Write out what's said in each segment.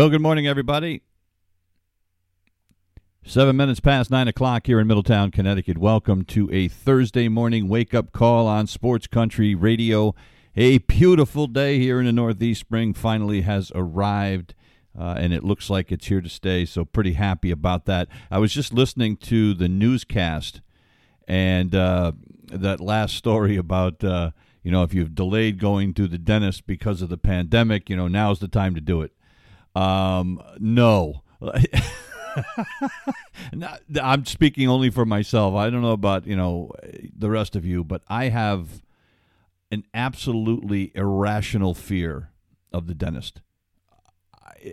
Well, good morning, everybody. Seven minutes past nine o'clock here in Middletown, Connecticut. Welcome to a Thursday morning wake up call on Sports Country Radio. A beautiful day here in the Northeast. Spring finally has arrived, uh, and it looks like it's here to stay. So, pretty happy about that. I was just listening to the newscast and uh, that last story about. Uh, you know, if you've delayed going to the dentist because of the pandemic, you know, now's the time to do it. Um, no. I'm speaking only for myself. I don't know about, you know, the rest of you, but I have an absolutely irrational fear of the dentist.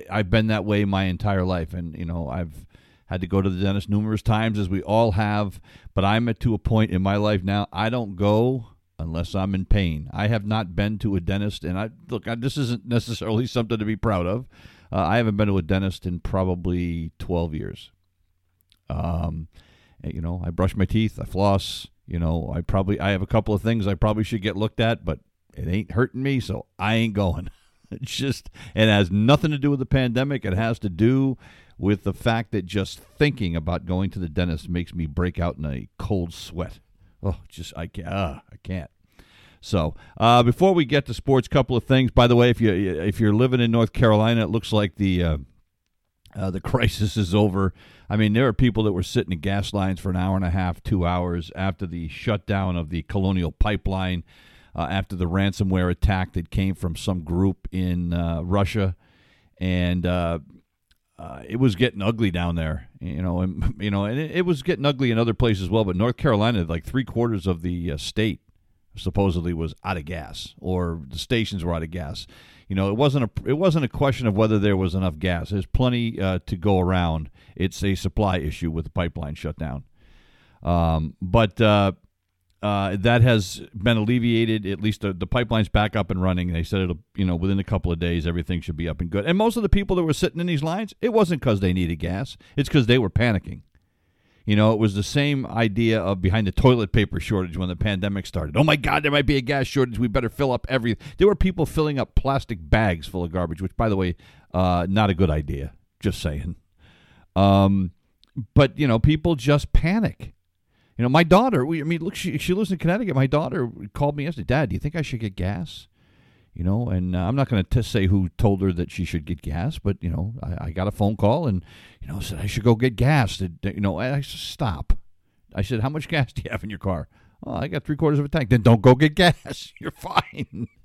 I've been that way my entire life and, you know, I've had to go to the dentist numerous times as we all have, but I'm at to a point in my life now I don't go unless I'm in pain. I have not been to a dentist and I look, I, this isn't necessarily something to be proud of uh, I haven't been to a dentist in probably 12 years. Um, you know, I brush my teeth, I floss. You know, I probably I have a couple of things I probably should get looked at, but it ain't hurting me, so I ain't going. It's just it has nothing to do with the pandemic. It has to do with the fact that just thinking about going to the dentist makes me break out in a cold sweat. Oh, just I can't. Uh, I can't. So uh, before we get to sports, couple of things. By the way, if you if you're living in North Carolina, it looks like the uh, uh, the crisis is over. I mean, there are people that were sitting in gas lines for an hour and a half, two hours after the shutdown of the Colonial Pipeline, uh, after the ransomware attack that came from some group in uh, Russia, and uh, it was getting ugly down there, you know, and you know, and it, it, was getting ugly in other places as well. But North Carolina, like three quarters of the state supposedly was out of gas or the stations were out of gas. You know, it wasn't a it wasn't a question of whether there was enough gas. There's plenty uh, to go around. It's a supply issue with the pipeline shutdown. Um, but uh, uh, that has been alleviated. At least the, the pipeline's back up and running. They said it'll, you know, within a couple of days, everything should be up and good. And most of the people that were sitting in these lines, it wasn't because they needed gas. It's because they were panicking. You know, it was the same idea of behind the toilet paper shortage when the pandemic started. Oh my God, there might be a gas shortage. We better fill up everything. There were people filling up plastic bags full of garbage, which, by the way, uh, not a good idea. Just saying. Um, but you know, people just panic. You know, my daughter. We, I mean, look, she she lives in Connecticut. My daughter called me yesterday. Dad, do you think I should get gas? You know and uh, i'm not going to say who told her that she should get gas but you know I, I, got a phone call and you know said i should go get gas. You know i said stop. I said how much gas do you have in your car? Oh i got three quarters of a tank. Then don't go get gas. You're fine.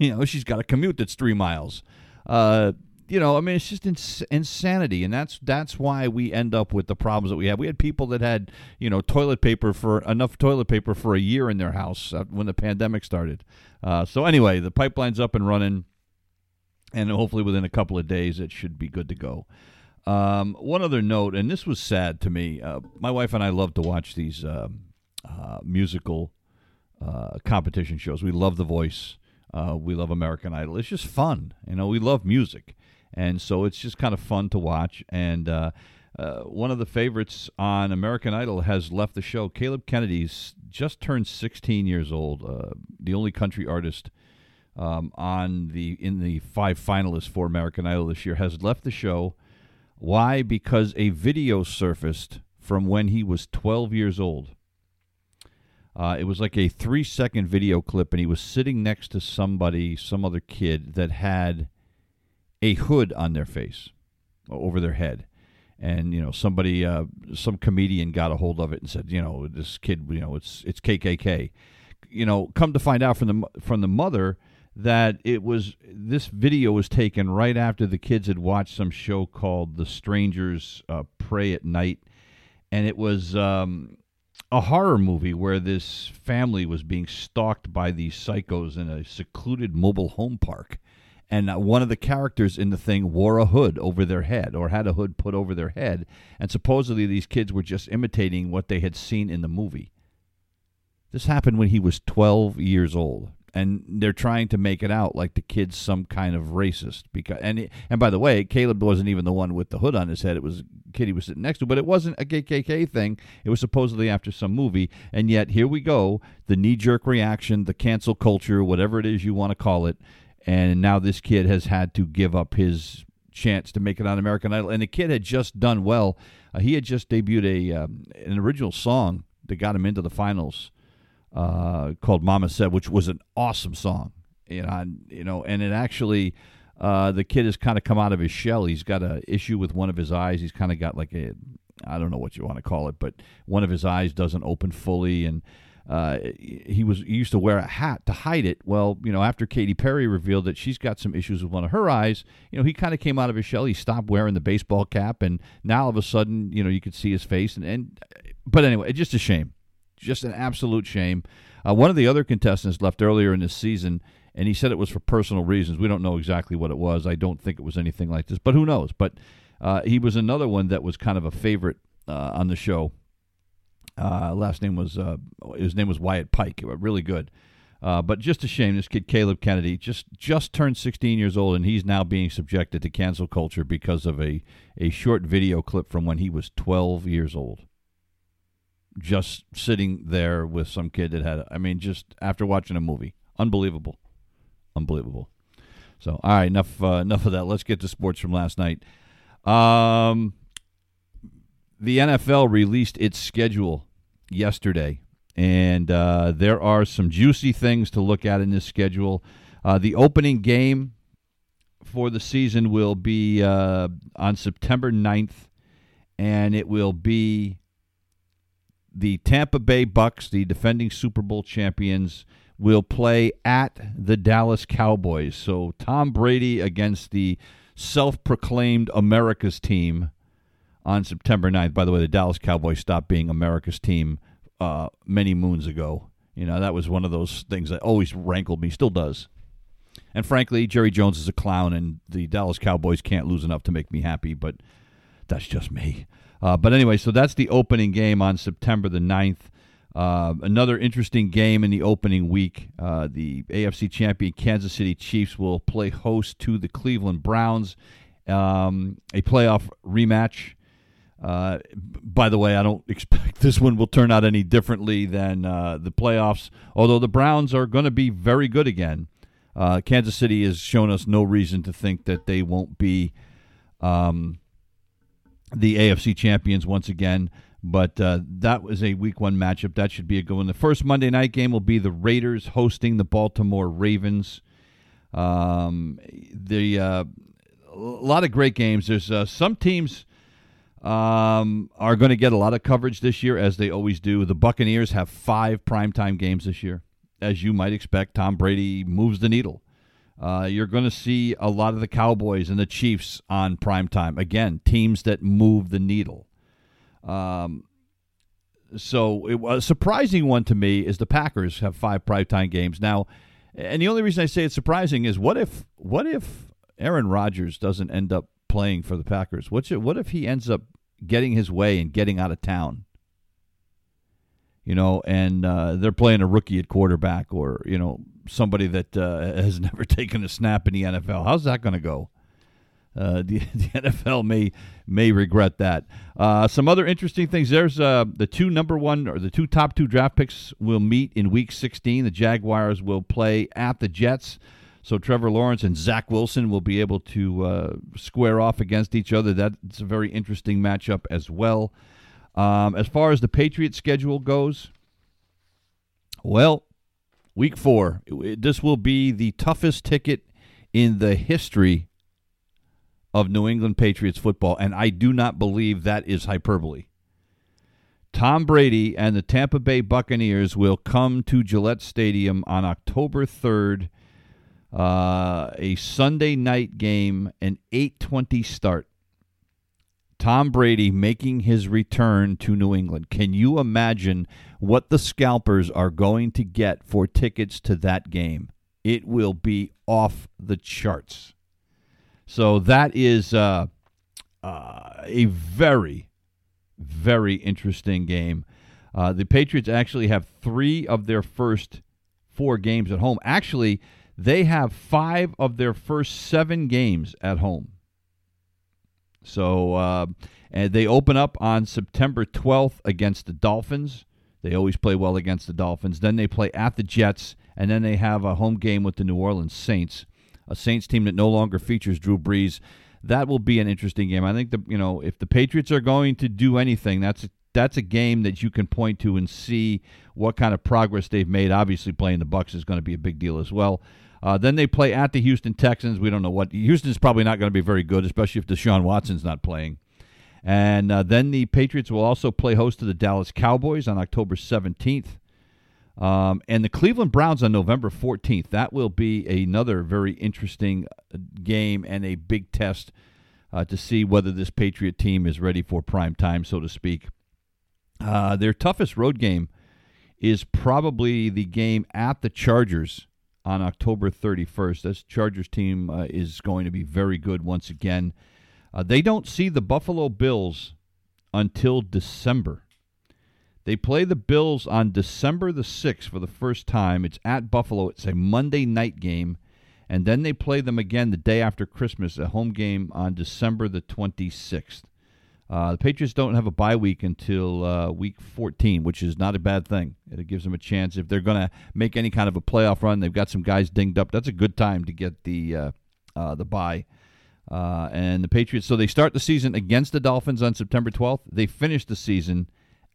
You know she's got a commute that's three miles. Uh, you know, I mean, it's just ins- insanity, and that's that's why we end up with the problems that we have. We had people that had, you know, toilet paper for enough toilet paper for a year in their house uh, when the pandemic started. Uh, so anyway, the pipeline's up and running, and hopefully within a couple of days it should be good to go. Um, one other note, and this was sad to me. Uh, my wife and I love to watch these um, uh, musical uh, competition shows. We love The Voice. Uh, we love American Idol. It's just fun. You know, we love music and so it's just kind of fun to watch. And uh, uh, one of the favorites on American Idol has left the show. Caleb Kennedy's just turned 16 years old, uh, the only country artist um, on the in the five finalists for American Idol this year, has left the show. Why? Because a video surfaced from when he was 12 years old. Uh, it was like a three second video clip, and he was sitting next to somebody, some other kid that had a hood on their face, over their head. And you know, somebody, uh, some comedian got a hold of it and said, you know, this kid, you know, it's it's KKK. You know, come to find out from the from the mother that it was this video was taken right after the kids had watched some show called The Strangers uh, Prey at Night, and it was um, a horror movie where this family was being stalked by these psychos in a secluded mobile home park. And one of the characters in the thing wore a hood over their head or had a hood put over their head. And supposedly these kids were just imitating what they had seen in the movie. This happened when he was 12 years old and they're trying to make it out like the kid's some kind of racist because and and by the way, Caleb wasn't even the one with the hood on his head. It was kid he was sitting next to, but it wasn't a KKK thing. It was supposedly after some movie, and yet here we go, the knee jerk reaction, the cancel culture, whatever it is you want to call it, and now this kid has had to give up his chance to make it on American Idol, and the kid had just done well. Uh, he had just debuted a um, an original song that got him into the finals uh, called "Mama Said," which was an awesome song. You know, and, you know, and it actually. Uh, the kid has kind of come out of his shell. He's got a issue with one of his eyes. He's kind of got like a, I don't know what you want to call it, but one of his eyes doesn't open fully, and uh, he was he used to wear a hat to hide it. Well, you know, after Katy Perry revealed that she's got some issues with one of her eyes, you know, he kind of came out of his shell. He stopped wearing the baseball cap, and now all of a sudden, you know, you could see his face. And, and but anyway, just a shame just an absolute shame. Uh, one of the other contestants left earlier in this season, and he said it was for personal reasons. We don't know exactly what it was. I don't think it was anything like this, but who knows? But uh, he was another one that was kind of a favorite uh, on the show. Uh, last name was uh, his name was Wyatt Pike. Really good. Uh, but just a shame, this kid Caleb Kennedy just just turned 16 years old, and he's now being subjected to cancel culture because of a a short video clip from when he was 12 years old just sitting there with some kid that had, I mean, just after watching a movie. Unbelievable. Unbelievable. So, all right, enough uh, enough of that. Let's get to sports from last night. Um, the NFL released its schedule yesterday, and uh, there are some juicy things to look at in this schedule. Uh, the opening game for the season will be uh, on September 9th, and it will be the Tampa Bay Bucks, the defending Super Bowl champions, will play at the Dallas Cowboys. So Tom Brady against the self-proclaimed America's team on September 9th. By the way, the Dallas Cowboys stopped being America's team uh, many moons ago. You know, that was one of those things that always rankled me, still does. And frankly, Jerry Jones is a clown, and the Dallas Cowboys can't lose enough to make me happy, but that's just me. Uh, but anyway, so that's the opening game on September the 9th. Uh, another interesting game in the opening week. Uh, the AFC champion Kansas City Chiefs will play host to the Cleveland Browns, um, a playoff rematch. Uh, by the way, I don't expect this one will turn out any differently than uh, the playoffs, although the Browns are going to be very good again. Uh, Kansas City has shown us no reason to think that they won't be. Um, the AFC champions once again. But uh, that was a week one matchup. That should be a good one. The first Monday night game will be the Raiders hosting the Baltimore Ravens. Um, the uh, a lot of great games. There's uh, some teams um, are going to get a lot of coverage this year, as they always do. The Buccaneers have five primetime games this year, as you might expect. Tom Brady moves the needle. Uh, you're going to see a lot of the Cowboys and the Chiefs on prime time. Again, teams that move the needle. Um, so it, a surprising one to me is the Packers have five primetime games now, and the only reason I say it's surprising is what if what if Aaron Rodgers doesn't end up playing for the Packers? What's it, what if he ends up getting his way and getting out of town? You know, and uh, they're playing a rookie at quarterback, or you know, somebody that uh, has never taken a snap in the NFL. How's that going to go? Uh, the, the, NFL may may regret that. Uh, some other interesting things. There's uh, the two number one or the two top two draft picks will meet in Week 16. The Jaguars will play at the Jets, so Trevor Lawrence and Zach Wilson will be able to uh, square off against each other. That's a very interesting matchup as well. Um, as far as the Patriots schedule goes, well, Week four. This will be the toughest ticket in the history of New England Patriots football, and I do not believe that is hyperbole. Tom Brady and the Tampa Bay Buccaneers will come to Gillette Stadium on October 3rd Uh, a Sunday night game, an 8:20 start. Tom Brady making his return to New England. Can you imagine what the scalpers are going to get for tickets to that game? It will be off the charts. So that is uh, uh, a very, very interesting game. Uh, the Patriots actually have three of their first four games at home. Actually, they have five of their first seven games at home. So uh, and they open up on September 12th against the Dolphins. They always play well against the Dolphins. Then they play at the Jets, and then they have a home game with the New Orleans Saints, a Saints team that no longer features Drew Brees. That will be an interesting game. I think the you know if the Patriots are going to do anything, that's that's a game that you can point to and see what kind of progress they've made. Obviously, playing the Bucks is going to be a big deal as well. Uh, then they play at the Houston Texans. We don't know what Houston's probably not going to be very good, especially if Deshaun Watson's not playing. And uh, then the Patriots will also play host to the Dallas Cowboys on October 17th. Um, and the Cleveland Browns on November 14th. That will be another very interesting uh, game and a big test uh, to see whether this Patriot team is ready for prime time, so to speak. Uh, their toughest road game is probably the game at the Chargers on October 31st. This Chargers team uh, is going to be very good once again. Uh, they don't see the Buffalo Bills until December. They play the Bills on December the 6th for the first time. It's at Buffalo. It's a Monday night game. And then they play them again the day after Christmas, a home game on December the 26th. Uh, the Patriots don't have a bye week until uh, week 14, which is not a bad thing. It gives them a chance if they're going to make any kind of a playoff run. They've got some guys dinged up. That's a good time to get the uh, uh the bye. Uh, and the Patriots, so they start the season against the Dolphins on September 12th. They finish the season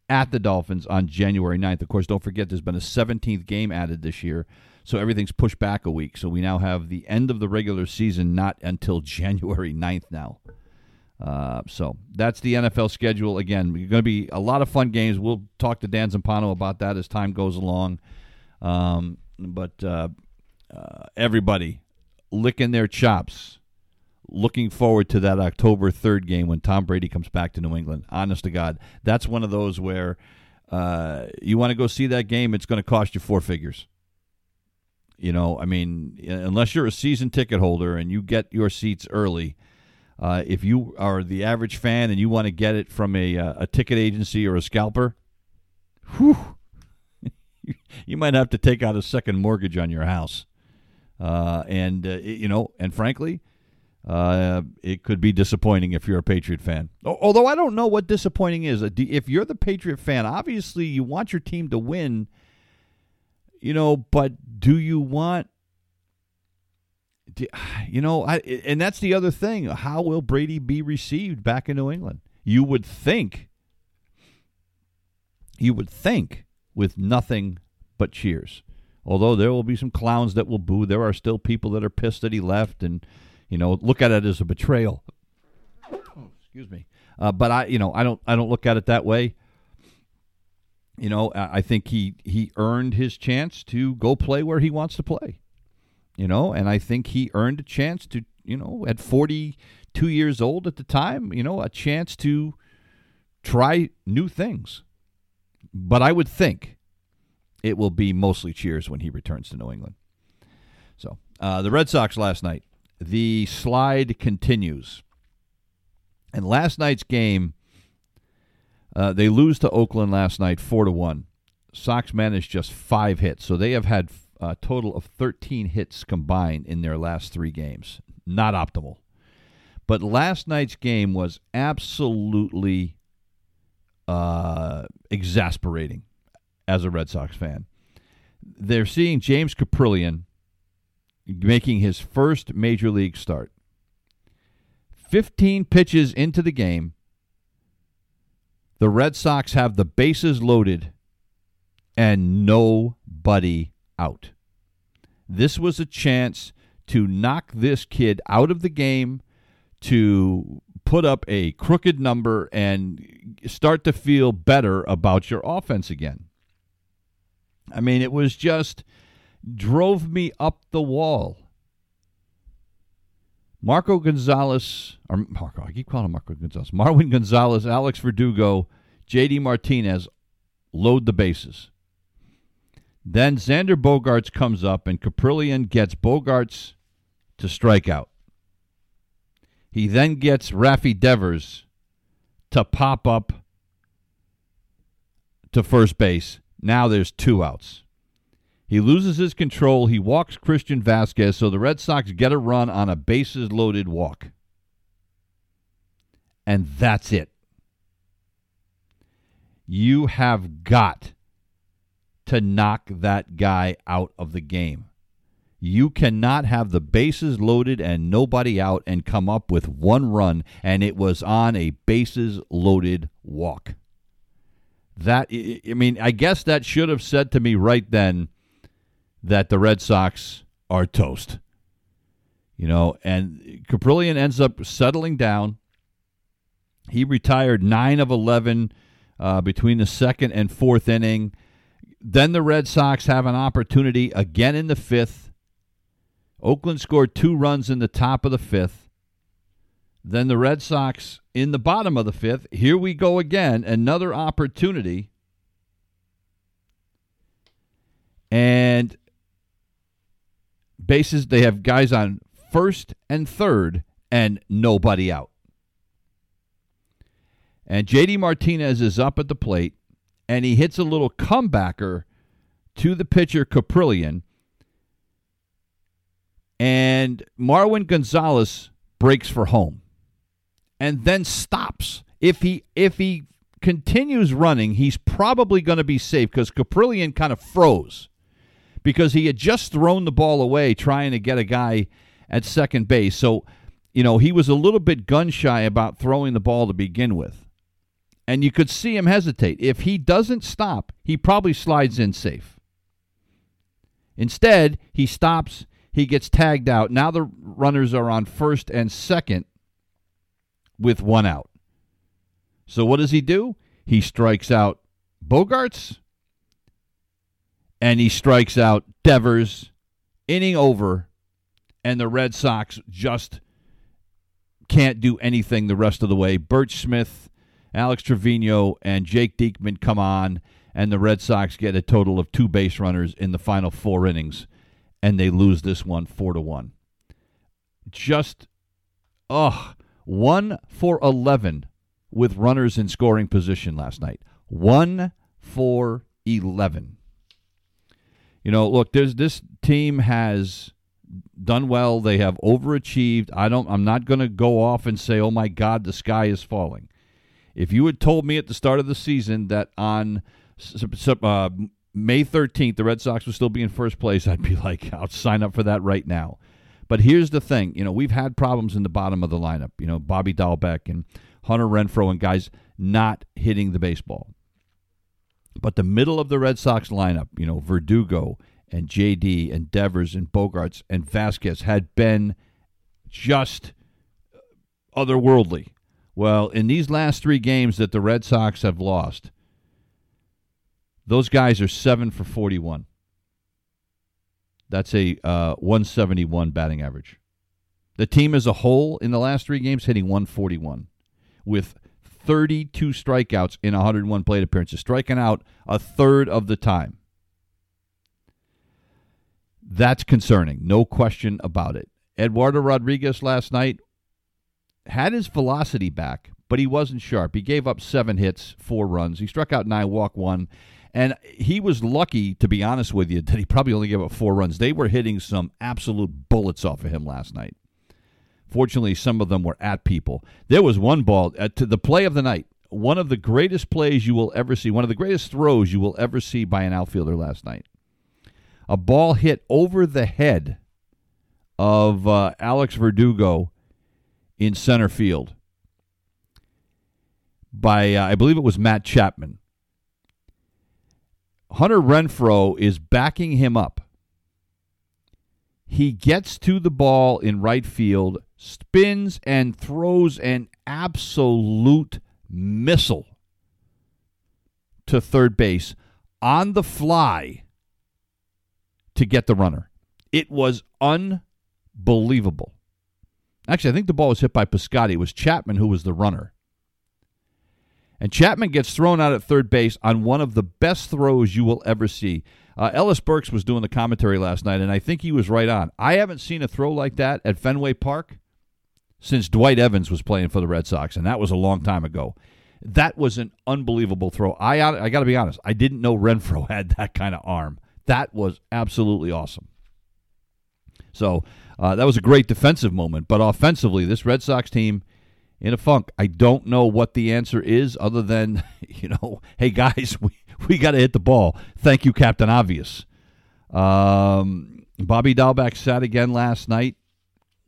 at the Dolphins on January 9th. Of course, don't forget there's been a 17th game added this year, so everything's pushed back a week. So we now have the end of the regular season not until January 9th now. Uh, so that's the NFL schedule. Again, going to be a lot of fun games. We'll talk to Dan Zampano about that as time goes along. Um, but uh, uh, everybody licking their chops looking forward to that October 3rd game when Tom Brady comes back to New England. Honest to God, that's one of those where uh, you want to go see that game, it's going to cost you four figures. You know, I mean, unless you're a season ticket holder and you get your seats early, uh, if you are the average fan and you want to get it from a, uh, a ticket agency or a scalper, whew, you might have to take out a second mortgage on your house. Uh, and, uh, you know, and frankly, uh, it could be disappointing if you're a Patriot fan. Although I don't know what disappointing is. If you're the Patriot fan, obviously you want your team to win, you know, but do you want you know, I, and that's the other thing. How will Brady be received back in New England? You would think, you would think, with nothing but cheers. Although there will be some clowns that will boo, there are still people that are pissed that he left and you know, look at it as a betrayal. excuse me. Uh, but I, you know, I don't, I don't look at it that way. You know, I think he he earned his chance to go play where he wants to play. You know, and I think he earned a chance to, you know, at 42 years old at the time, you know, a chance to try new things. But I would think it will be mostly cheers when he returns to New England. So, uh, the Red Sox last night the slide continues. And last night's game, uh, they lose to Oakland last night, four to one. Sox managed just five hits, so they have had a total of 13 hits combined in their last three games. Not optimal. But last night's game was absolutely uh, exasperating as a Red Sox fan. They're seeing James Kaprielian making his first major league start. 15 pitches into the game, the Red Sox have the bases loaded and nobody out. This was a chance to knock this kid out of the game, to put up a crooked number and start to feel better about your offense again. I mean, it was just drove me up the wall. Marco Gonzalez, or Marco, I keep calling him Marco Gonzalez. Marwin Gonzalez, Alex Verdugo, JD Martinez load the bases. Then Xander Bogaerts comes up and Kaprielian gets Bogaerts to strike out. He then gets Rafi Devers to pop up to first base. Now there's two outs. He loses his control. He walks Christian Vázquez, so the Red Sox get a run on a bases loaded walk. And that's it. You have got to knock that guy out of the game. You cannot have the bases loaded and nobody out and come up with one run, and it was on a bases loaded walk. That, I mean, I guess that should have said to me right then that the Red Sox are toast. You know, and Kaprielian ends up settling down. He retired 9 of 11 uh, between the second and fourth inning. Then the Red Sox have an opportunity again in the fifth. Oakland scored two runs in the top of the fifth. Then the Red Sox in the bottom of the fifth. Here we go again. Another opportunity. And bases, they have guys on first and third and nobody out. And JD Martinez is up at the plate and he hits a little comebacker to the pitcher Kaprielian and Marwin Gonzalez breaks for home and then stops. If he if he continues running, he's probably going to be safe because Kaprielian kind of froze because he had just thrown the ball away trying to get a guy at second base. So, you know, he was a little bit gun shy about throwing the ball to begin with. And you could see him hesitate. If he doesn't stop, he probably slides in safe. Instead, he stops, he gets tagged out. Now the runners are on first and second with one out. So what does he do? He strikes out Bogaerts and he strikes out Devers, inning over, and the Red Sox just can't do anything the rest of the way. Burch Smith, Alex Trevino, and Jake Diekman come on, and the Red Sox get a total of two base runners in the final four innings, and they lose this one four to one. Just, ugh, one for eleven with runners in scoring position last night. One for eleven. You know, look, there's this team has done well. They have overachieved. I don't. I'm not going to go off and say, "Oh my God, the sky is falling." If you had told me at the start of the season that on uh, May 13th the Red Sox would still be in first place, I'd be like, "I'll sign up for that right now." But here's the thing, you know, we've had problems in the bottom of the lineup. You know, Bobby Dalbec and Hunter Renfroe and guys not hitting the baseball. But the middle of the Red Sox lineup, you know, Verdugo and JD and Devers and Bogaerts and Vázquez had been just otherworldly. Well, in these last three games that the Red Sox have lost, those guys are seven for 41. That's a uh, 171 batting average. The team as a whole in the last three games hitting 141 with 32 strikeouts in 101 plate appearances, striking out a third of the time. That's concerning, no question about it. Eduardo Rodriguez last night had his velocity back, but he wasn't sharp. He gave up seven hits, four runs. He struck out nine, walk one. And he was lucky, to be honest with you, that he probably only gave up four runs. They were hitting some absolute bullets off of him last night. Fortunately, some of them were at people. There was one ball uh, to the play of the night. One of the greatest plays you will ever see, one of the greatest throws you will ever see by an outfielder last night. A ball hit over the head of uh, Alex Verdugo in center field by, uh, I believe it was Matt Chapman. Hunter Renfroe is backing him up. He gets to the ball in right field, spins and throws an absolute missile to third base on the fly to get the runner. It was unbelievable. Actually, I think the ball was hit by Piscotty. It was Chapman who was the runner. And Chapman gets thrown out at third base on one of the best throws you will ever see. Uh, Ellis Burks was doing the commentary last night, and I think he was right on. I haven't seen a throw like that at Fenway Park since Dwight Evans was playing for the Red Sox, and that was a long time ago. That was an unbelievable throw. I I got to be honest, I didn't know Renfroe had that kind of arm. That was absolutely awesome. So uh, that was a great defensive moment, but offensively, this Red Sox team in a funk. I don't know what the answer is, other than you know, hey guys, we we got to hit the ball. Thank you, Captain Obvious. Um, Bobby Dalbec sat again last night.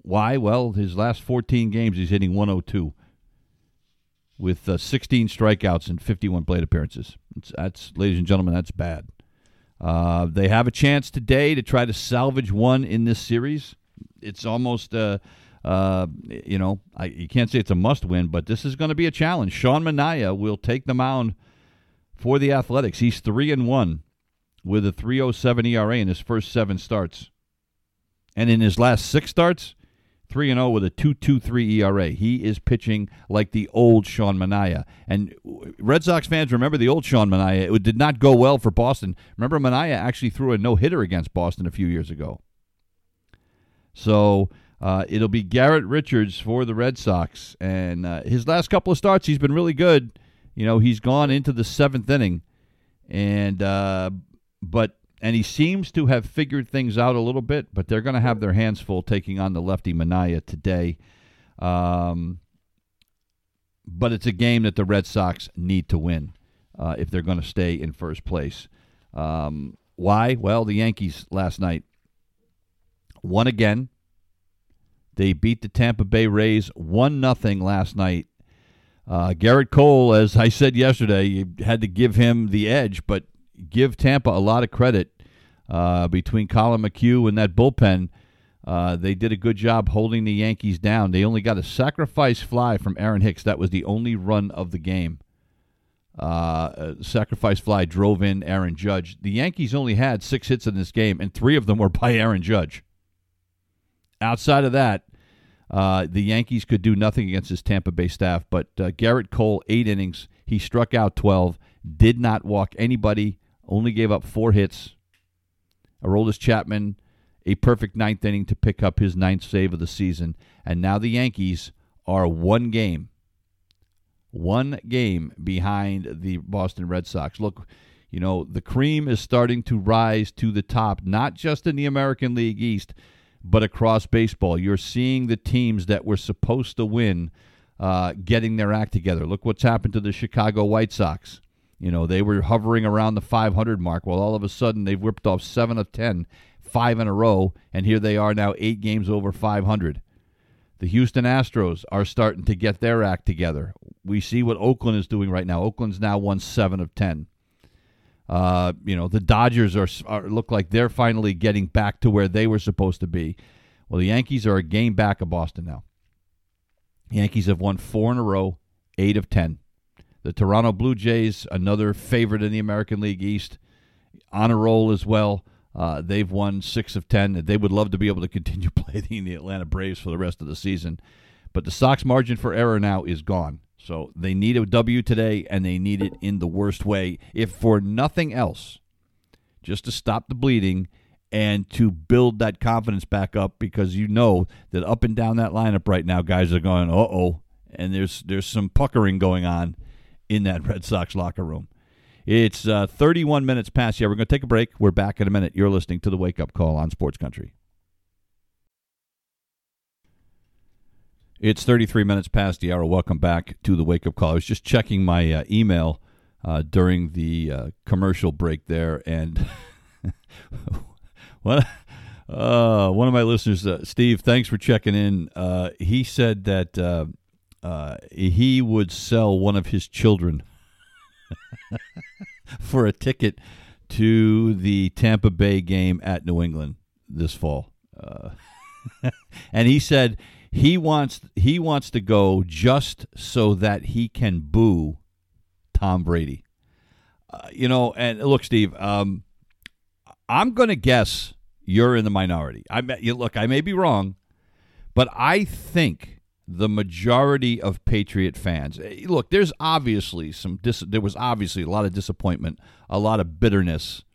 Why? Well, his last 14 games, he's hitting 102 with uh, 16 strikeouts and 51 plate appearances. That's, ladies and gentlemen, that's bad. Uh, they have a chance today to try to salvage one in this series. It's almost, uh, uh, you know, I, you can't say it's a must win, but this is going to be a challenge. Sean Manaea will take the mound for the Athletics. He's three and one with a 3.07 ERA in his first seven starts, and in his last six starts, 3 and 0 with a 2.23 ERA. He is pitching like the old Sean Manaea. And Red Sox fans remember the old Sean Manaea. It did not go well for Boston. Remember, Manaea actually threw a no hitter against Boston a few years ago. So uh, it'll be Garrett Richards for the Red Sox. And uh, his last couple of starts, he's been really good. You know, he's gone into the seventh inning. And, uh, but and he seems to have figured things out a little bit, but they're going to have their hands full taking on the lefty Manaea today. Um, but it's a game that the Red Sox need to win uh, if they're going to stay in first place. Um, why? Well, the Yankees last night won again. They beat the Tampa Bay Rays one nothing last night. Uh, Gerrit Cole, as I said yesterday, you had to give him the edge, but give Tampa a lot of credit uh, between Collin McHugh and that bullpen. Uh, they did a good job holding the Yankees down. They only got a sacrifice fly from Aaron Hicks. That was the only run of the game. Uh, sacrifice fly drove in Aaron Judge. The Yankees only had six hits in this game, and three of them were by Aaron Judge. Outside of that, uh, the Yankees could do nothing against this Tampa Bay staff. But uh, Gerrit Cole, eight innings, he struck out 12, did not walk anybody, only gave up four hits, Aroldis Chapman, a perfect ninth inning to pick up his ninth save of the season. And now the Yankees are one game, one game behind the Boston Red Sox. Look, you know, the cream is starting to rise to the top, not just in the American League East, but across baseball. You're seeing the teams that were supposed to win uh, getting their act together. Look what's happened to the Chicago White Sox. You know, they were hovering around the 500 mark. Well, all of a sudden, they've whipped off seven of 10, five in a row, and here they are now eight games over 500. The Houston Astros are starting to get their act together. We see what Oakland is doing right now. Oakland's now won seven of 10. Uh, you know, the Dodgers are, are look like they're finally getting back to where they were supposed to be. Well, the Yankees are a game back of Boston now. The Yankees have won four in a row, eight of 10. The Toronto Blue Jays, another favorite in the American League East, on a roll as well. Uh, they've won six of ten. They would love to be able to continue playing the Atlanta Braves for the rest of the season, but the Sox margin for error now is gone. So they need a W today, and they need it in the worst way, if for nothing else, just to stop the bleeding and to build that confidence back up. Because you know that up and down that lineup right now, guys are going, "Uh oh," and there's there's some puckering going on in that Red Sox locker room. It's uh, 31 minutes past. Yeah, we're going to take a break. We're back in a minute. You're listening to the Wake Up Call on Sports Country. It's 33 minutes past the hour. Welcome back to the Wake Up Call. I was just checking my uh, email uh, during the uh, commercial break there, and one, uh, one of my listeners, uh, Steve, thanks for checking in. he said that uh, he would sell one of his children for a ticket to the Tampa Bay game at New England this fall. Uh, and he said he wants he wants to go just so that he can boo Tom Brady. Uh, you know, and look, Steve, um, I'm going to guess you're in the minority. I you look, I may be wrong, But I think the majority of Patriot fans eh, look. There's obviously some. Dis, there was obviously a lot of disappointment, a lot of bitterness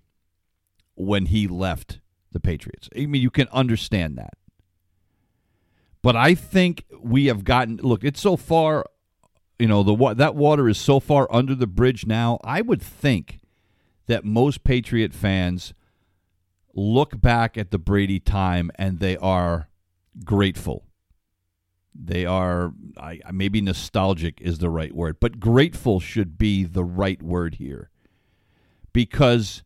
when he left the Patriots. I mean, you can understand that. But I think we have gotten. Look, it's so far. You know, the that water is so far under the bridge now. I would think that most Patriot fans look back at the Brady time and they are grateful. They are I, maybe nostalgic is the right word, but grateful should be the right word here. Because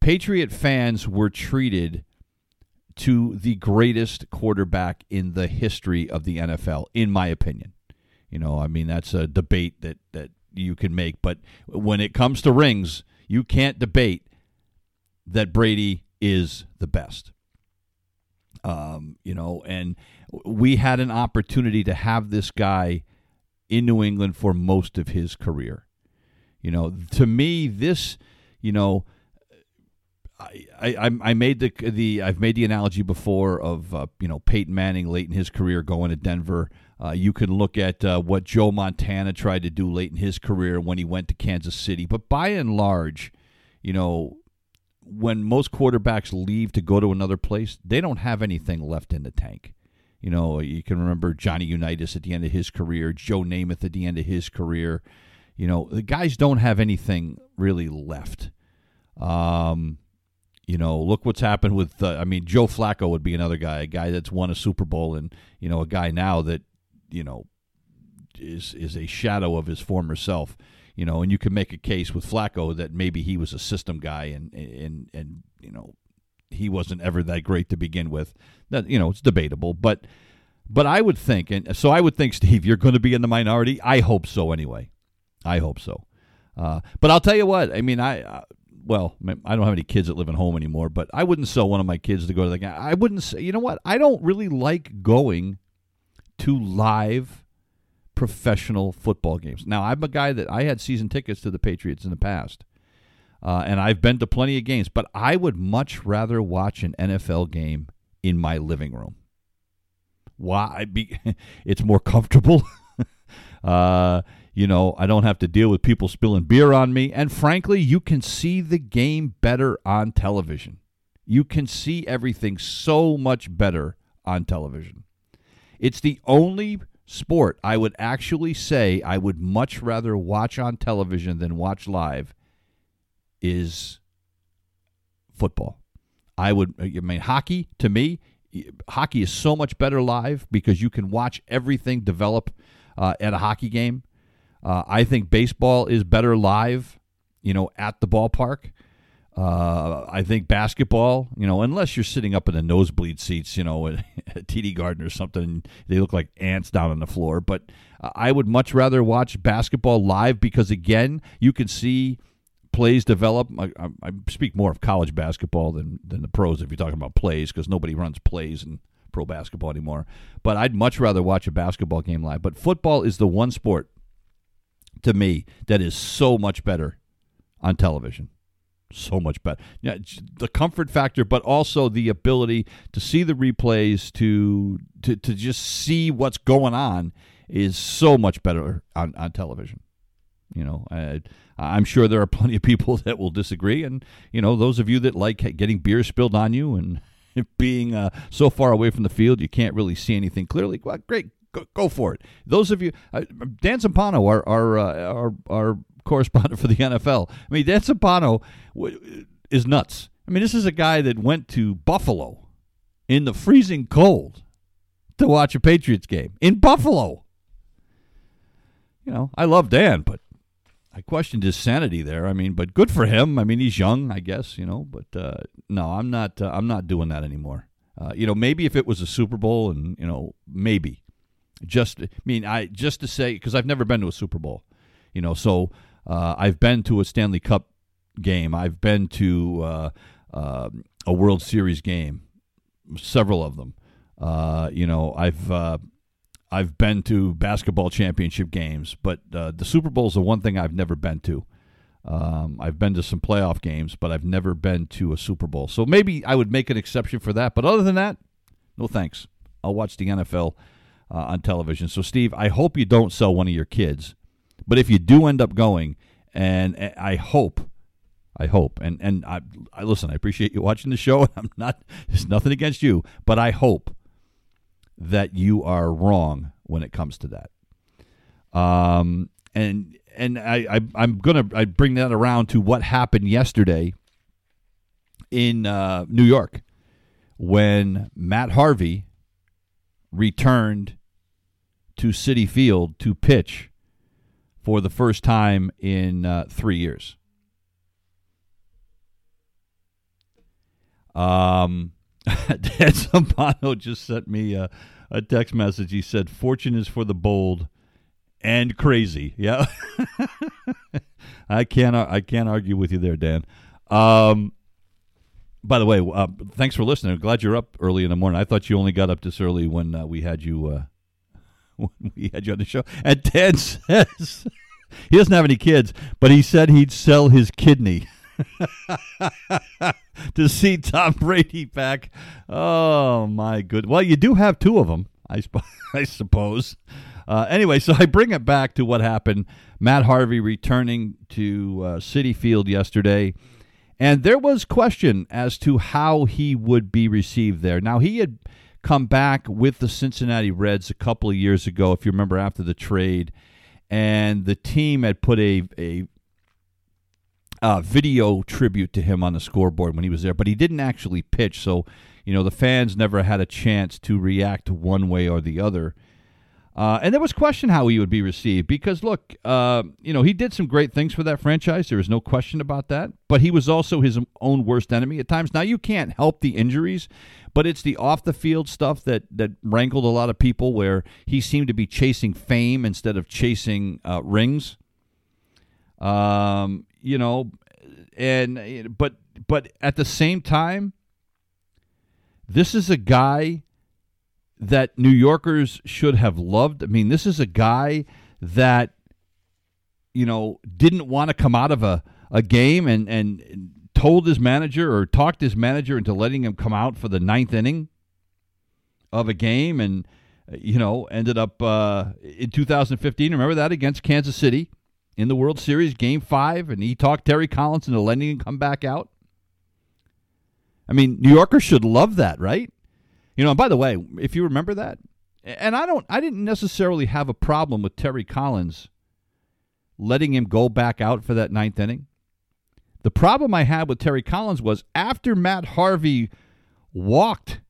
Patriot fans were treated to the greatest quarterback in the history of the NFL, in my opinion. You know, I mean that's a debate that that you can make, but when it comes to rings, you can't debate that Brady is the best. Um, you know, and we had an opportunity to have this guy in New England for most of his career. You know, to me, this, you know, I, I, I made the the I've made the analogy before of uh, you know Peyton Manning late in his career going to Denver. Uh, you can look at uh, what Joe Montana tried to do late in his career when he went to Kansas City. But by and large, you know, when most quarterbacks leave to go to another place, they don't have anything left in the tank. You know, you can remember Johnny Unitas at the end of his career, Joe Namath at the end of his career. You know, the guys don't have anything really left. Um, you know, look what's happened with. Uh, I mean, Joe Flacco would be another guy, a guy that's won a Super Bowl, and you know, a guy now that you know is is a shadow of his former self. You know, and you can make a case with Flacco that maybe he was a system guy, and and and you know, he wasn't ever that great to begin with. That you know, it's debatable, but but I would think, and so I would think, Steve, you're going to be in the minority. I hope so, anyway. I hope so. Uh, but I'll tell you what. I mean, I. Uh, well, I don't have any kids that live at home anymore, but I wouldn't sell one of my kids to go to the game. I wouldn't say, you know what? I don't really like going to live professional football games. Now, I'm a guy that I had season tickets to the Patriots in the past. Uh, and I've been to plenty of games, but I would much rather watch an NFL game in my living room. Why? Be, it's more comfortable. uh, you know, I don't have to deal with people spilling beer on me. And frankly, you can see the game better on television. You can see everything so much better on television. It's the only sport I would actually say I would much rather watch on television than watch live is football. I would, I mean, hockey to me, hockey is so much better live because you can watch everything develop uh, at a hockey game. Uh, I think baseball is better live, you know, at the ballpark. Uh, I think basketball, you know, unless you're sitting up in the nosebleed seats, you know, at, TD Garden or something, they look like ants down on the floor. But I would much rather watch basketball live because, again, you can see plays develop. I, I, I, speak more of college basketball than than the pros if you're talking about plays because nobody runs plays in pro basketball anymore. But I'd much rather watch a basketball game live. But football is the one sport to me that is so much better on television. So much better. Yeah, the comfort factor, but also the ability to see the replays, to to, to just see what's going on, is so much better on, on television. You know, I, I'm sure there are plenty of people that will disagree, and you know, those of you that like getting beer spilled on you and being uh, so far away from the field you can't really see anything clearly. Well, great, go, go for it. Those of you, uh, Dan Zampano, our our, uh, our our correspondent for the NFL. I mean, Dan Zampano w- is nuts. I mean, this is a guy that went to Buffalo in the freezing cold to watch a Patriots game in Buffalo. You know, I love Dan, but I questioned his sanity there. I mean, but good for him. I mean, he's young, I guess, you know. But uh, no, I'm not. Uh, I'm not doing that anymore. Uh, you know, maybe if it was a Super Bowl, and you know, maybe just. I mean, I just to say because I've never been to a Super Bowl. You know, so uh, I've been to a Stanley Cup game. I've been to uh, uh, a World Series game, several of them. you know, I've I've been to basketball championship games, but uh, the Super Bowl is the one thing I've never been to. Um, I've been to some playoff games, but I've never been to a Super Bowl. So maybe I would make an exception for that. But other than that, no thanks. I'll watch the NFL uh, on television. So, Steve, I hope you don't sell one of your kids. But if you do end up going, and I hope, I hope, and and I, I listen. I appreciate you watching the show. I'm not. There's nothing against you, but I hope that you are wrong when it comes to that. Um, and and I, I I'm gonna I bring that around to what happened yesterday in uh, New York when Matt Harvey returned to Citi Field to pitch for the first time in uh, three years. Um, Dan Zampano just sent me a, a text message. He said, "Fortune is for the bold and crazy." Yeah, I can't I can't argue with you there, Dan. Um, by the way, uh, thanks for listening. Glad you're up early in the morning. I thought you only got up this early when uh, we had you uh, when we had you on the show. And Ted says he doesn't have any kids, but he said he'd sell his kidney to see Tom Brady back. Oh my good. Well, you do have two of them, I, sp- I suppose. Uh, anyway, so I bring it back to what happened. Matt Harvey returning to uh, Citi Field yesterday, and there was question as to how he would be received there. Now he had come back with the Cincinnati Reds a couple of years ago, if you remember, after the trade, and the team had put a a uh, video tribute to him on the scoreboard when he was there, but he didn't actually pitch. So, you know, the fans never had a chance to react one way or the other. Uh, and there was question how he would be received because, look, uh, you know, he did some great things for that franchise. There is no question about that. But he was also his own worst enemy at times. Now, you can't help the injuries, but it's the off the field stuff that, that rankled a lot of people where he seemed to be chasing fame instead of chasing uh, rings. Um, you know, and but but at the same time, this is a guy that New Yorkers should have loved. I mean, this is a guy that you know didn't want to come out of a, a game and, and told his manager or talked his manager into letting him come out for the ninth inning of a game and you know ended up uh, in 2015 remember that against kansas city in the world series game five and he talked terry collins into letting him come back out? I mean new yorkers should love that right you know, by the way, if you remember that, and I don't, I didn't necessarily have a problem with Terry Collins letting him go back out for that ninth inning. The problem I had with Terry Collins was after Matt Harvey walked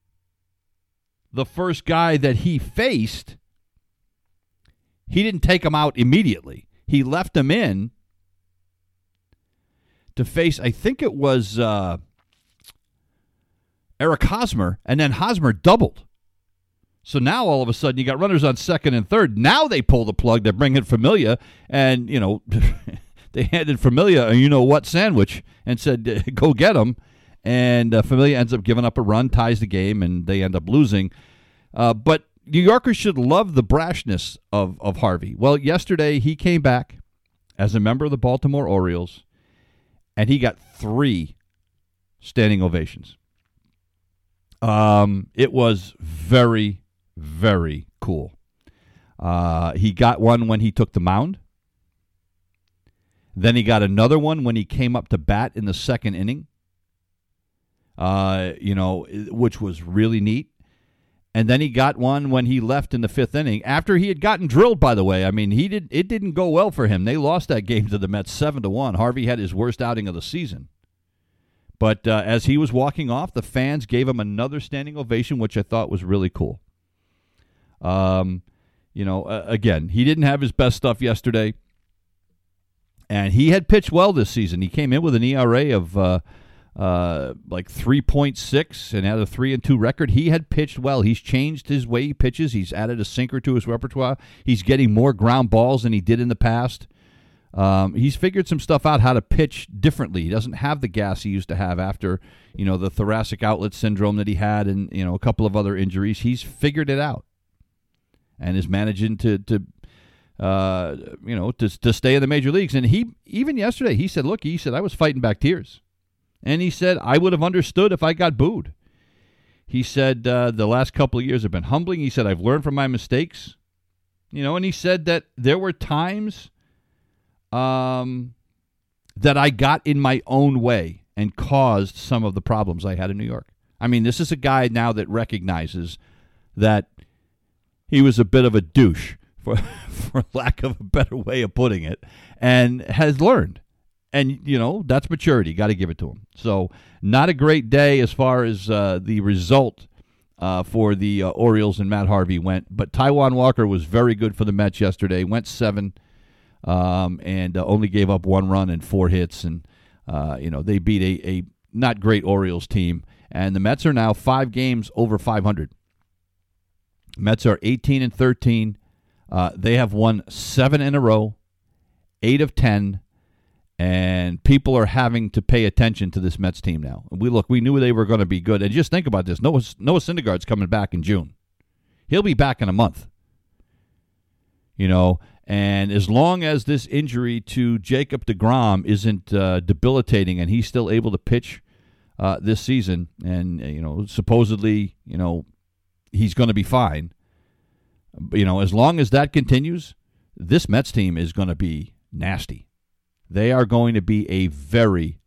the first guy that he faced, he didn't take him out immediately. He left him in to face, I think it was. Uh, Eric Hosmer, and then Hosmer doubled. So now all of a sudden you got runners on second and third. Now they pull the plug. They bring in Familia, and you know they handed Familia a you know what sandwich and said go get him. And uh, Familia ends up giving up a run, ties the game, and they end up losing. Uh, but New Yorkers should love the brashness of of Harvey. Well, yesterday he came back as a member of the Baltimore Orioles, and he got three standing ovations. Um, it was very, very cool. Uh, he got one when he took the mound. Then he got another one when he came up to bat in the second inning. Uh, you know, which was really neat. And then he got one when he left in the fifth inning after he had gotten drilled. By the way, I mean he did. It didn't go well for him. They lost that game to the Mets seven to one. Harvey had his worst outing of the season. But uh, as he was walking off, the fans gave him another standing ovation, which I thought was really cool. Um, you know, uh, again, he didn't have his best stuff yesterday, and he had pitched well this season. He came in with an ERA of uh, uh, like 3.6 and had a 3 and 2 record. He had pitched well. He's changed his way he pitches. He's added a sinker to his repertoire. He's getting more ground balls than he did in the past. Um, he's figured some stuff out how to pitch differently. He doesn't have the gas he used to have after you know the thoracic outlet syndrome that he had, and you know a couple of other injuries. He's figured it out, and is managing to to uh, you know to to stay in the major leagues. And he even yesterday he said, "Look, he said I was fighting back tears," and he said I would have understood if I got booed. He said uh, the last couple of years have been humbling. He said I've learned from my mistakes. You know, and he said that there were times um, that I got in my own way and caused some of the problems I had in New York. I mean, this is a guy now that recognizes that he was a bit of a douche, for for lack of a better way of putting it, and has learned. And you know that's maturity. Got to give it to him. So not a great day as far as uh, the result uh, for the uh, Orioles and Matt Harvey went, but Taijuan Walker was very good for the Mets yesterday. Went seven, um, and uh, only gave up one run and four hits, and uh, you know they beat a, a not great Orioles team, and the Mets are now five games over 500. Mets are 18 and 13. Uh, they have won seven in a row, eight of 10, and people are having to pay attention to this Mets team now. We look, we knew they were going to be good, and just think about this: Noah Noah Syndergaard's coming back in June. He'll be back in a month. You know, and as long as this injury to Jacob DeGrom isn't uh, debilitating and he's still able to pitch uh, this season, and you know, supposedly, you know, he's going to be fine. You know, as long as that continues, this Mets team is going to be nasty. They are going to be a very,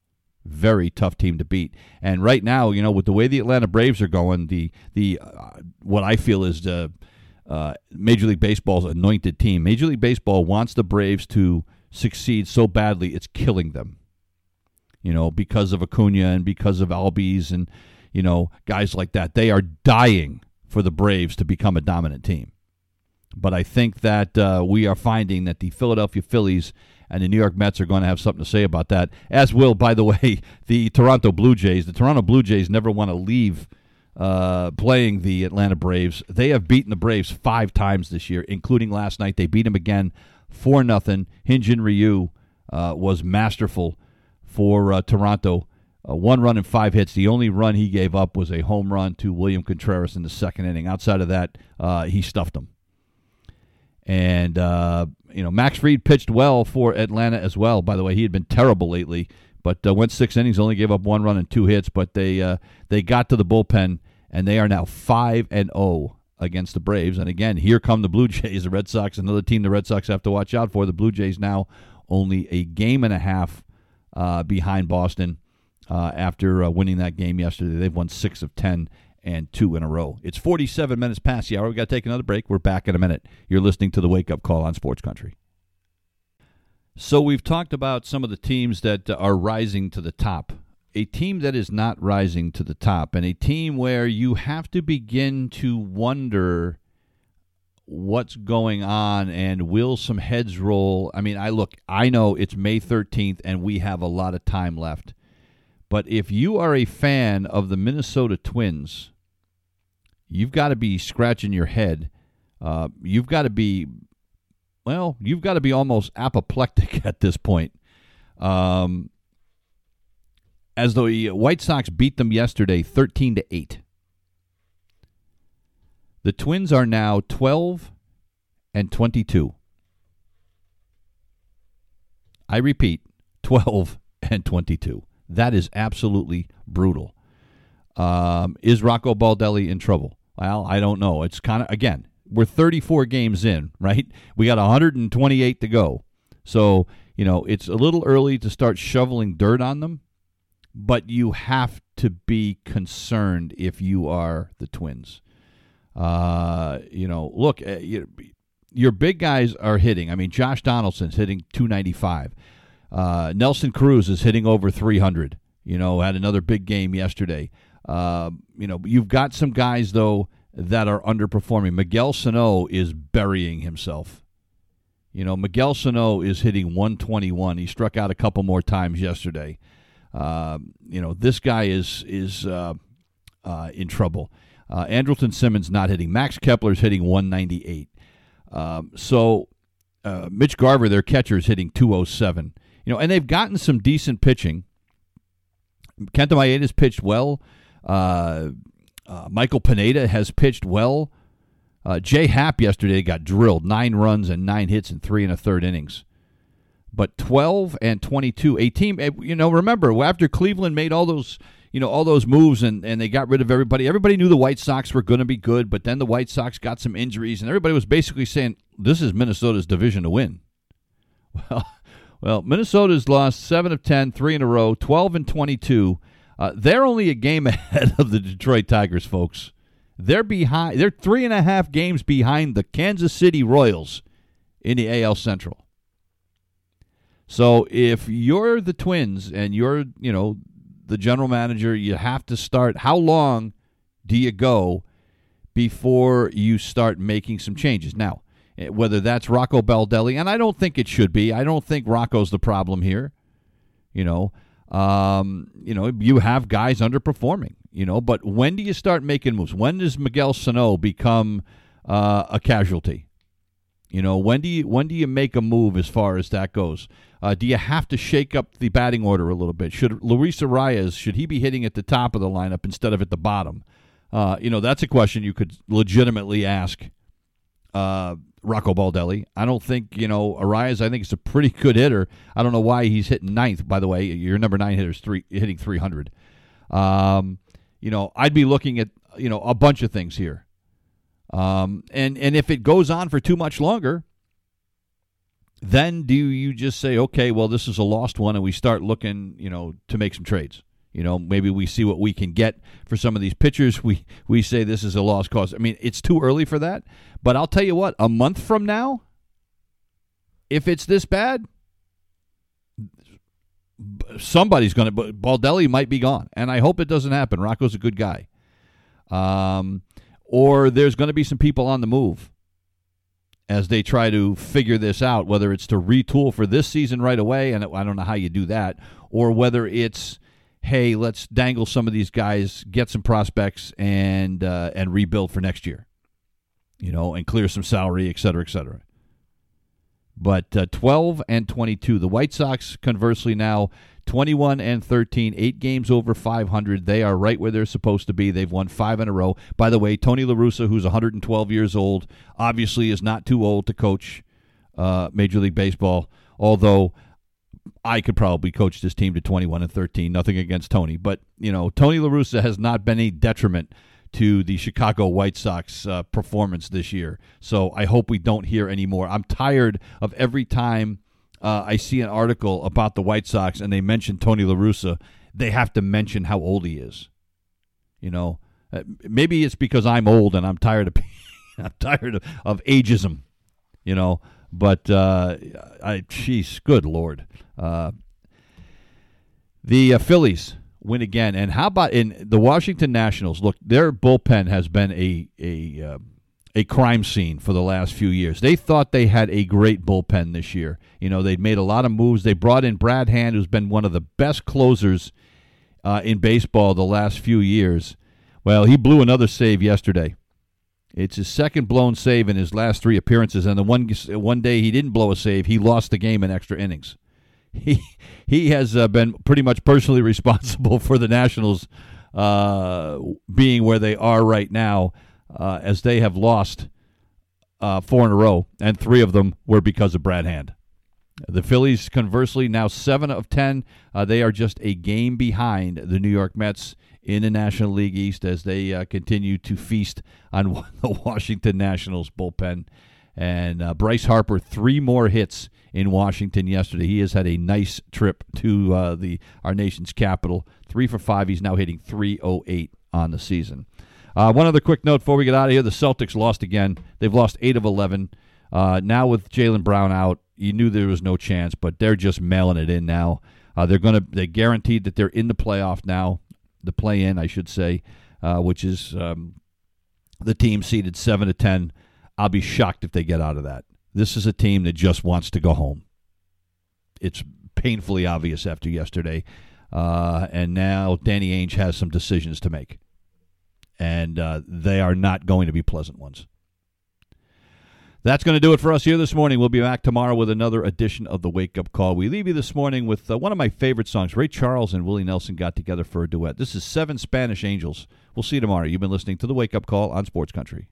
very tough team to beat. And right now, you know, with the way the Atlanta Braves are going, the the uh, what I feel is the uh, Major League Baseball's anointed team. Major League Baseball wants the Braves to succeed so badly it's killing them. You know, because of Acuna and because of Albies and you know guys like that, they are dying for the Braves to become a dominant team. But I think that uh, we are finding that the Philadelphia Phillies and the New York Mets are going to have something to say about that. As will, by the way, the Toronto Blue Jays. The Toronto Blue Jays never want to leave uh, playing the Atlanta Braves. They have beaten the Braves five times this year, including last night. They beat them again four nothing. Hyun-jin Ryu uh, was masterful for uh, Toronto. Uh, one run and five hits. The only run he gave up was a home run to William Contreras in the second inning. Outside of that, uh, he stuffed them. And you know, Max Fried pitched well for Atlanta as well. By the way, he had been terrible lately, but went six innings, only gave up one run and two hits. But they they got to the bullpen, and they are now five and zero oh against the Braves. And again, here come the Blue Jays, the Red Sox, another team the Red Sox have to watch out for. The Blue Jays now only a game and a half uh, behind Boston uh, after uh, winning that game yesterday. They've won six of ten and two in a row. It's 47 minutes past the hour. We've got to take another break. We're back in a minute. You're listening to the Wake Up Call on Sports Country. So, we've talked about some of the teams that are rising to the top. A team that is not rising to the top, and a team where you have to begin to wonder what's going on and will some heads roll. I mean, I look, I know it's May 13th and we have a lot of time left. But if you are a fan of the Minnesota Twins, you've got to be scratching your head. Uh, you've got to be, well, you've got to be almost apoplectic at this point. Um, as the White Sox beat them yesterday 13 to 8. The Twins are now 12 and 22. I repeat, 12 and 22. That is absolutely brutal. Um, is Rocco Baldelli in trouble? Well, I don't know. It's kind of again, we're 34 games in, right? We got 128 to go. So, you know, it's a little early to start shoveling dirt on them, but you have to be concerned if you are the Twins. Uh, you know, look, you, your big guys are hitting. I mean, Josh Donaldson's hitting 295. Uh, Nelson Cruz is hitting over 300. You know, had another big game yesterday. Uh, you know, you've got some guys though that are underperforming. Miguel Sano is burying himself. You know, Miguel Sano is hitting 121. He struck out a couple more times yesterday. Uh, you know, this guy is is uh, uh, in trouble. Uh, Andrelton Simmons not hitting. Max Kepler's hitting 198. Um, so uh, Mitch Garver, their catcher, is hitting 207. You know, and they've gotten some decent pitching. Kenta Maeda's pitched well. Uh, Michael Pineda has pitched well. Jay Happ yesterday got drilled, nine runs and nine hits in three and a third innings. But 12 and 22, a team, eh, you know, remember, after Cleveland made all those, you know all those moves and, and they got rid of everybody. Everybody knew the White Sox were going to be good, but then the White Sox got some injuries, and everybody was basically saying this is Minnesota's division to win. Well, well, Minnesota's lost seven of 10, three in a row, twelve and twenty-two. Uh, they're only a game ahead of the Detroit Tigers, folks. They're behind. They're three and a half games behind the Kansas City Royals in the AL Central. So if you're the Twins and you're, you know, the general manager, you have to start. How long do you go before you start making some changes? Now, eh, whether that's Rocco Baldelli, and I don't think it should be. I don't think Rocco's the problem here. You know, um, you know, you have guys underperforming. You know, but when do you start making moves? When does Miguel Sano become uh, a casualty? You know, when do you when do you make a move as far as that goes? Uh, do you have to shake up the batting order a little bit? Should Luis Arraez should he be hitting at the top of the lineup instead of at the bottom? Uh, you know, that's a question you could legitimately ask uh, Rocco Baldelli. I don't think you know Arraez. I think is a pretty good hitter. I don't know why he's hitting ninth. By the way, your number nine hitter's three hitting three hundred. Um, you know, I'd be looking at you know a bunch of things here. Um, and and if it goes on for too much longer, then do you just say, okay, well, this is a lost one, and we start looking, you know, to make some trades? You know, maybe we see what we can get for some of these pitchers. We we say this is a lost cause. I mean, it's too early for that. But I'll tell you what, a month from now, if it's this bad, somebody's going to. Baldelli might be gone, and I hope it doesn't happen. Rocco's a good guy. Um, or there's going to be some people on the move as they try to figure this out, whether it's to retool for this season right away, and I don't know how you do that, or whether it's hey, let's dangle some of these guys, get some prospects, and uh, and rebuild for next year, you know, and clear some salary, et cetera, et cetera. But uh, 12 and 22. The White Sox, conversely, now 21 and 13, eight games over 500. They are right where they're supposed to be. They've won five in a row. By the way, Tony La Russa, who's 112 years old, obviously is not too old to coach uh, Major League Baseball, although I could probably coach this team to 21 and 13. Nothing against Tony. But, you know, Tony La Russa has not been a detriment to the Chicago White Sox uh, performance this year. So I hope we don't hear anymore. I'm tired of every time uh, I see an article about the White Sox and they mention Tony La Russa, they have to mention how old he is. You know, uh, maybe it's because I'm old and I'm tired of I'm tired of, of ageism. You know, but uh, I, jeez, good lord, uh, the uh, Phillies win again, and how about in the Washington Nationals? Look, their bullpen has been a a uh, a crime scene for the last few years. They thought they had a great bullpen this year. You know, they'd made a lot of moves. They brought in Brad Hand, who's been one of the best closers uh, in baseball the last few years. Well, he blew another save yesterday. It's his second blown save in his last three appearances, and the one one day he didn't blow a save, he lost the game in extra innings. He he has uh, been pretty much personally responsible for the Nationals uh, being where they are right now uh, as they have lost uh, four in a row, and three of them were because of Brad Hand. The Phillies, conversely, now seven of ten. Uh, they are just a game behind the New York Mets in the National League East as they uh, continue to feast on the Washington Nationals bullpen. And Bryce Harper, three more hits in Washington yesterday. He has had a nice trip to uh, the our nation's capital. Three for five. He's now hitting 308 on the season. Uh, one other quick note before we get out of here: the Celtics lost again. They've lost eight of eleven. Uh, now with Jaylen Brown out, you knew there was no chance, but they're just mailing it in now. Uh, they're gonna they guaranteed that they're in the playoff now, the play in, I should say, uh, which is um, the team seeded seven to ten. I'll be shocked if they get out of that. This is a team that just wants to go home. It's painfully obvious after yesterday, uh, and now Danny Ainge has some decisions to make and uh, they are not going to be pleasant ones. That's going to do it for us here this morning. We'll be back tomorrow with another edition of the Wake Up Call. We leave you this morning with uh, one of my favorite songs. Ray Charles and Willie Nelson got together for a duet. This is Seven Spanish Angels. We'll see you tomorrow. You've been listening to the Wake Up Call on Sports Country.